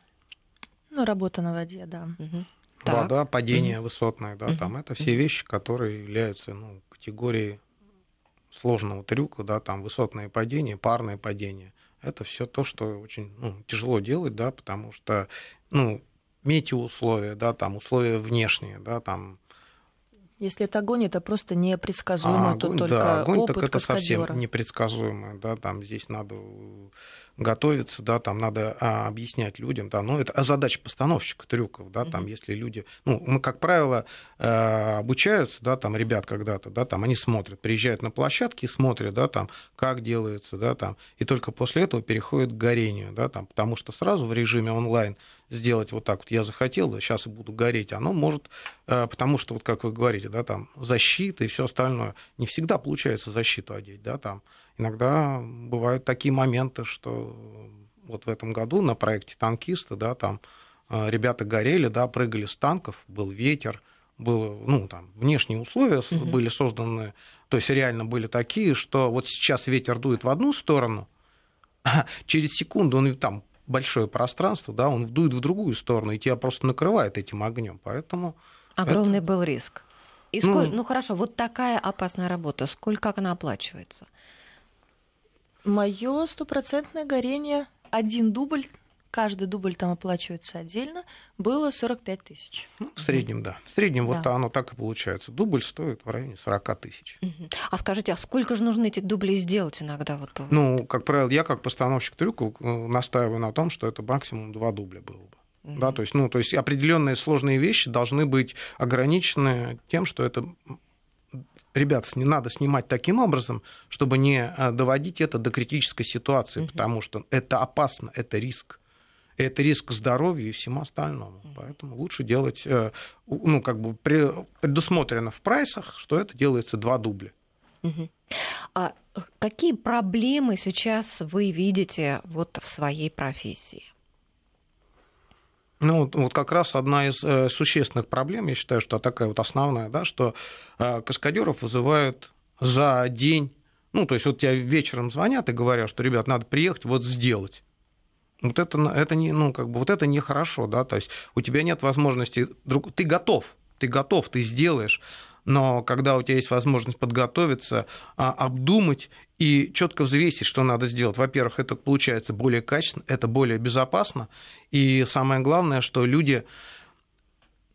Ну, работа на воде, да. Мгм. Так. Вода, падение высотное, да, Мгм. там это все вещи, которые являются ну, категорией сложного трюка, да, там высотное падение, парное падение. Это все то, что очень ну, тяжело делать, да, потому что, ну, метеоусловия, да, там условия внешние, да, там Если это огонь, это просто непредсказуемо, А, огонь, только да, огонь, опыт так это каскадера. совсем непредсказуемо, да, там здесь надо готовиться, да, там надо а, объяснять людям, да, но это а задача постановщика трюков, да, там, если люди, ну, мы, как правило, э, обучаются, да, там, ребят когда-то, да, там, они смотрят, приезжают на площадки и смотрят, да, там, как делается, да, там, и только после этого переходят к горению, да, там, потому что сразу в режиме онлайн сделать вот так вот, я захотел, да, сейчас и буду гореть, оно может, э, потому что, вот как вы говорите, да, там, защита и все остальное, не всегда получается защиту одеть, да, там, иногда бывают такие моменты, что вот в этом году на проекте «Танкисты», да, там, э, ребята горели, да, прыгали с танков, был ветер, было, ну, там, внешние условия Мгм. были созданы, то есть реально были такие, что вот сейчас ветер дует в одну сторону, а через секунду он там большое пространство, да, он дует в другую сторону, и тебя просто накрывает этим огнем. Поэтому Огромный был риск. И Ну- сколь- ну хорошо, вот такая опасная работа, сколько как она оплачивается? Мое стопроцентное горение, один дубль, каждый дубль там оплачивается отдельно, было 45 тысяч. ну, в среднем, да. В среднем вот Да. оно так и получается. Дубль стоит в районе 40 тысяч. Мгм. А скажите, а сколько же нужно этих дублей сделать иногда? Вот, э, Ну, как правило, я как постановщик трюка э, настаиваю на том, что это максимум два дубля было бы. Да, то есть, ну, то есть определенные сложные вещи должны быть ограничены тем, что это ребят, не надо снимать таким образом, чтобы не э, доводить это до критической ситуации, Мгм. потому что это опасно, это риск. Это риск здоровью и всему остальному. Поэтому лучше делать, э, ну, как бы пре- предусмотрено в прайсах, что это делается два дубля. А какие проблемы сейчас вы видите вот в своей профессии? Ну, вот, вот как раз одна из э, существенных проблем, я считаю, что такая вот основная, да, что э, каскадеров вызывают за день. Ну, то есть вот тебе вечером звонят и говорят, что, ребят, надо приехать, вот сделать. Вот это, это не, ну, как бы, вот это нехорошо, да, то есть у тебя нет возможности, друг- ты готов, ты готов, ты сделаешь, но когда у тебя есть возможность подготовиться, а, обдумать и четко взвесить, что надо сделать, во-первых, это получается более качественно, это более безопасно, и самое главное, что люди,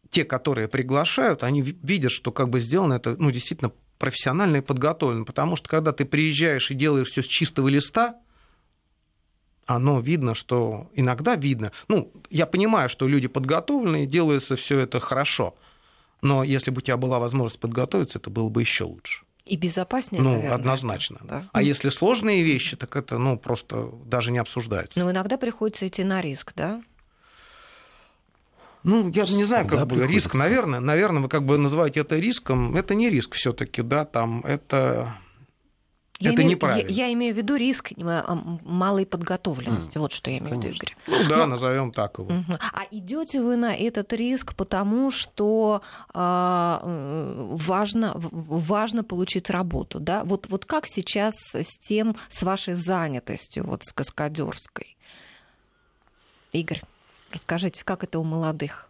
те, которые приглашают, они ви- видят, что как бы сделано это ну, действительно профессионально и подготовлено, потому что когда ты приезжаешь и делаешь все с чистого листа, оно видно, что иногда видно. Ну, я понимаю, что люди подготовленные, делается все это хорошо. Но если бы у тебя была возможность подготовиться, это было бы еще лучше. И безопаснее, ну, наверное, однозначно. это, да? А если сложные вещи, так это ну, просто даже не обсуждается. Но иногда приходится идти на риск, да? Ну, я не знаю, как Да, бы приходится. риск, наверное, наверное, вы как бы называете это риском. Это не риск все-таки, да, там это Я это имею, неправильно. Я, я имею в виду риск малой подготовленности. Mm, вот что я имею в виду, Игорь. Ну да, Но... назовем так его. Угу. А идете вы на этот риск, потому что э, важно, важно получить работу, да? Вот, вот как сейчас с тем, с вашей занятостью, вот с каскадерской? Игорь, расскажите, как это у молодых?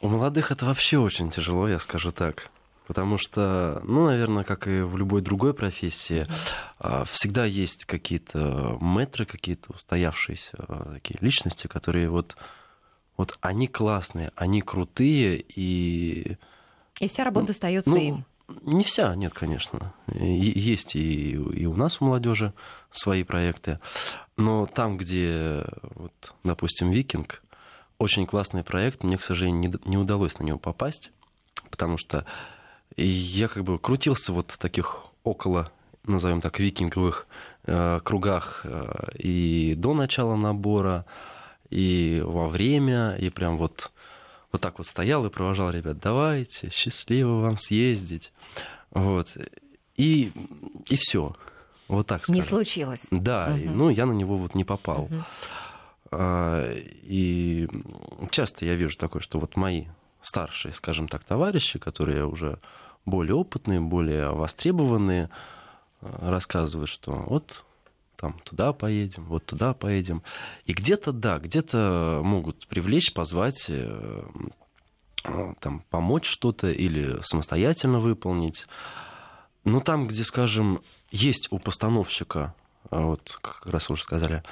У молодых это вообще очень тяжело, я скажу так. Потому что, ну, наверное, как и в любой другой профессии, mm-hmm. всегда есть какие-то метры, какие-то устоявшиеся а, такие личности, которые вот, вот они классные, они крутые и... И вся работа достается ну, им. Не вся, нет, конечно. Есть и, и у нас у молодежи свои проекты. Но там, где, вот, допустим, Викинг, очень классный проект, мне, к сожалению, не, не удалось на него попасть, потому что и я как бы крутился вот в таких около, назовем так, викинговых э, кругах э, и до начала набора, и во время, и прям вот, вот так вот стоял и провожал ребят, давайте, счастливо вам съездить. Вот. И, и все. Вот так скажем. Не случилось. Да, угу. и, ну я на него вот не попал. Угу. А, и часто я вижу такое, что вот мои старшие, скажем так, товарищи, которые уже более опытные, более востребованные, э, рассказывают, что вот там туда поедем, вот туда поедем. И где-то, да, где-то могут привлечь, позвать, э, э, там, помочь что-то или самостоятельно выполнить. Но там, где, скажем, есть у постановщика, вот как раз уже сказали,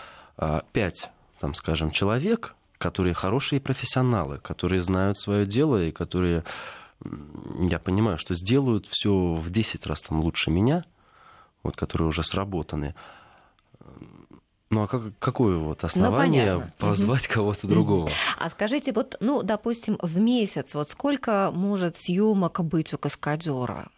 пять, там, скажем, человек, которые хорошие профессионалы, которые знают свое дело и которые я понимаю, что сделают все в 10 раз там лучше меня, вот, которые уже сработаны. Ну а как, какое вот основание ну, позвать угу. [laughs] кого-то другого? А скажите, вот, ну, допустим, в месяц, вот сколько может съемок быть у каскадера?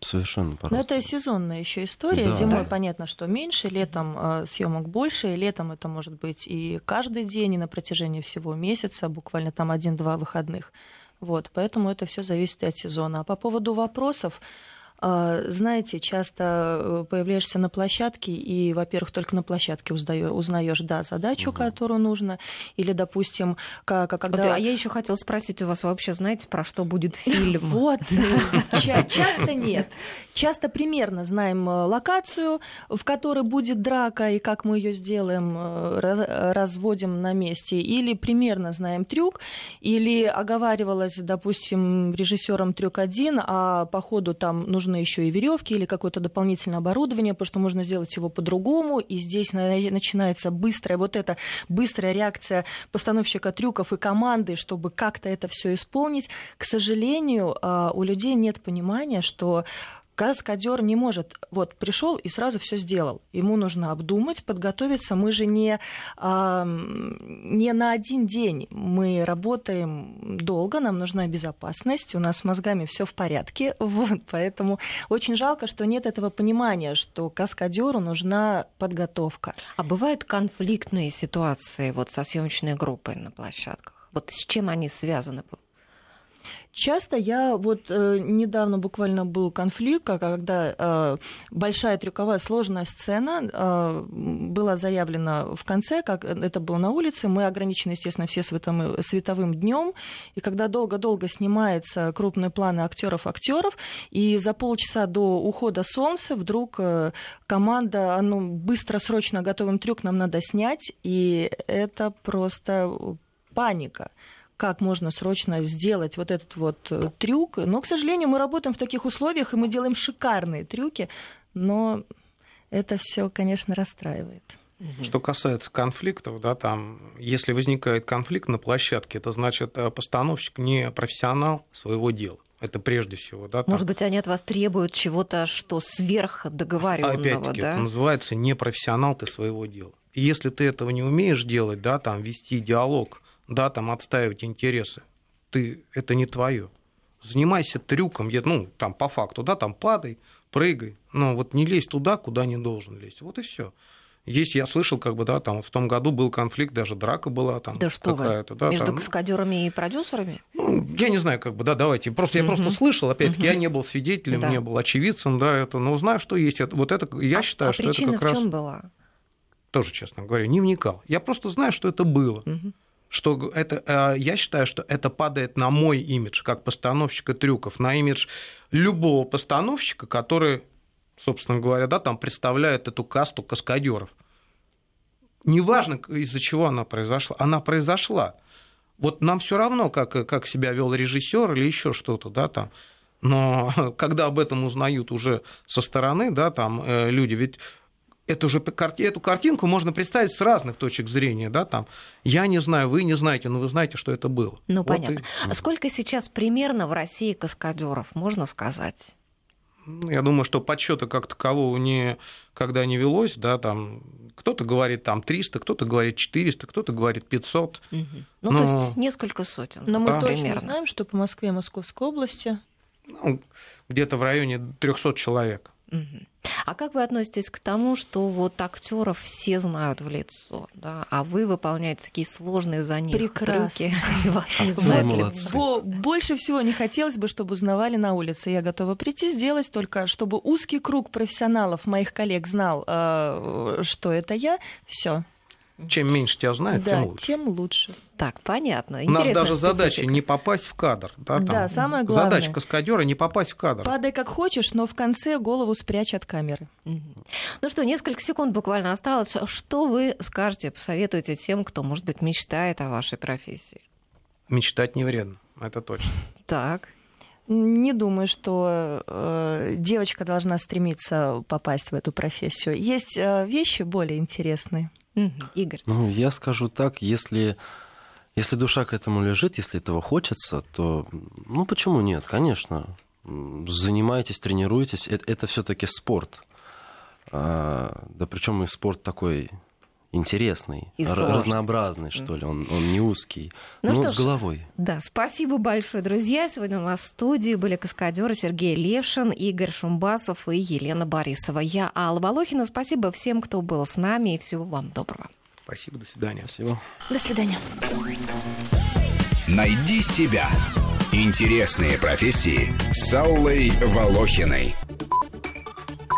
Совершенно по Но это сезонная еще история. Да. Зимой да. понятно, что меньше, летом э, съемок больше, и летом это может быть и каждый день, и на протяжении всего месяца, буквально там один-два выходных. Вот, поэтому это все зависит от сезона. А по поводу вопросов, знаете, часто э, появляешься на площадке, и, во-первых, только на площадке узнаешь, да, задачу, угу. которую нужно, или, допустим, как, когда... Вот, а я еще хотела спросить у вас вообще, знаете, про что будет фильм? [laughs] Вот, [laughs] часто нет. Часто примерно знаем э, локацию, в которой будет драка, и как мы ее сделаем, э, разводим на месте, или примерно знаем трюк, или оговаривалась, допустим, режиссером трюк один, а по ходу там нужно нужно еще и веревки или какое-то дополнительное оборудование, потому что можно сделать его по-другому. И здесь начинается быстрая вот эта быстрая реакция постановщика трюков и команды, чтобы как-то это все исполнить. К сожалению, а, у людей нет понимания, что Каскадер не может, вот пришел и сразу все сделал. Ему нужно обдумать, подготовиться. Мы же не, а, не на один день. Мы работаем долго, нам нужна безопасность, у нас с мозгами все в порядке. [laughs] Вот, поэтому очень жалко, что нет этого понимания, что каскадеру нужна подготовка. А бывают конфликтные ситуации вот со съемочной группой на площадках? Вот с чем они связаны? Часто я вот э, недавно буквально был конфликт, когда э, большая трюковая сложная сцена э, была заявлена в конце, как это было на улице, мы ограничены, естественно, все световым, световым днем, и когда долго-долго снимается крупные планы актеров актеров, и за полчаса до ухода солнца вдруг э, команда, а ну, быстро, срочно готовым трюк нам надо снять, и это просто паника как можно срочно сделать вот этот вот э, трюк. Но, к сожалению, мы работаем в таких условиях, и мы делаем шикарные трюки, но это все, конечно, расстраивает. Что касается конфликтов, да, там, если возникает конфликт на площадке, это значит э, постановщик не профессионал своего дела. Это прежде всего, да. Там... Может быть, они от вас требуют чего-то, что сверх договариваемого, Опять-таки, да? это называется не профессионал ты своего дела. И если ты этого не умеешь делать, да, там, вести диалог да, там отстаивать интересы. Ты, это не твое. Занимайся трюком, ну, там по факту, да, там падай, прыгай, но вот не лезь туда, куда не должен лезть. Вот и все. Есть, я слышал, как бы, да, там в том году был конфликт, даже драка была там Да что какая-то. Да, между там, каскадерами и продюсерами? ну, я не знаю, как бы, да, давайте. Просто я просто слышал, опять-таки, я не был свидетелем, Да. не был очевидцем, да, это, но знаю, что есть. Это, вот это, я а, считаю, а что это причина как в раз чем была? тоже, честно говоря, не вникал. Я просто знаю, что это было. Что это, э, я считаю, что это падает на мой имидж, как постановщика трюков, на имидж любого постановщика, который, собственно говоря, да, там представляет эту касту каскадеров. Неважно, из-за чего она произошла, она произошла. Вот нам все равно, как, как себя вел режиссер или еще что-то, да, там. Но [laughs] когда об этом узнают уже со стороны, да, там э, люди, ведь эту же эту картинку можно представить с разных точек зрения, да, там. Я не знаю, вы не знаете, но вы знаете, что это было. Ну, Вот понятно. и- А сколько сейчас примерно в России каскадеров, можно сказать? Ну, Я думаю, что подсчета как такового никогда не велось, да, там кто-то говорит там 300, кто-то говорит 400, кто-то говорит 500. Мгм. Ну, Но- то есть несколько сотен. Но мы Да. точно примерно. знаем, что по Москве и Московской области Ну, где-то в районе 300 человек. А как вы относитесь к тому, что вот актеров все знают в лицо, да, а вы выполняете такие сложные за них Прекрасно. трюки, [laughs] и вас знают больше всего не хотелось бы, чтобы узнавали на улице. Я готова прийти, сделать только, чтобы узкий круг профессионалов, моих коллег, знал, э, что это я. Все. Чем меньше тебя знают, Да, тем лучше. тем лучше. Так, понятно. У нас Интересная даже задача специфика. не попасть в кадр. Да, там. Да, самое главное. Задача каскадера не попасть в кадр. Падай как хочешь, но в конце голову спрячь от камеры. Ну что, несколько секунд буквально осталось. Что вы скажете, посоветуете тем, кто, может быть, мечтает о вашей профессии? Мечтать не вредно, это точно. Так. Не думаю, что э, девочка должна стремиться попасть в эту профессию. Есть э, вещи более интересные. Игорь. Ну, я скажу так, если, если душа к этому лежит, если этого хочется, то, ну, почему нет? Конечно. Занимайтесь, тренируйтесь. Это, это все-таки спорт. А, да причем и спорт такой интересный, И разнообразный, что ли. Он, он не узкий. Ну но что с ж, головой. Да, спасибо большое, друзья. Сегодня у нас в студии были каскадеры Сергей Левшин, Игорь Шумбасов и Елена Борисова. Я Алла Волохина. Спасибо всем, кто был с нами, и всего вам доброго. Спасибо, до свидания. Спасибо. До свидания. Найди себя. Интересные профессии с Аллой Волохиной.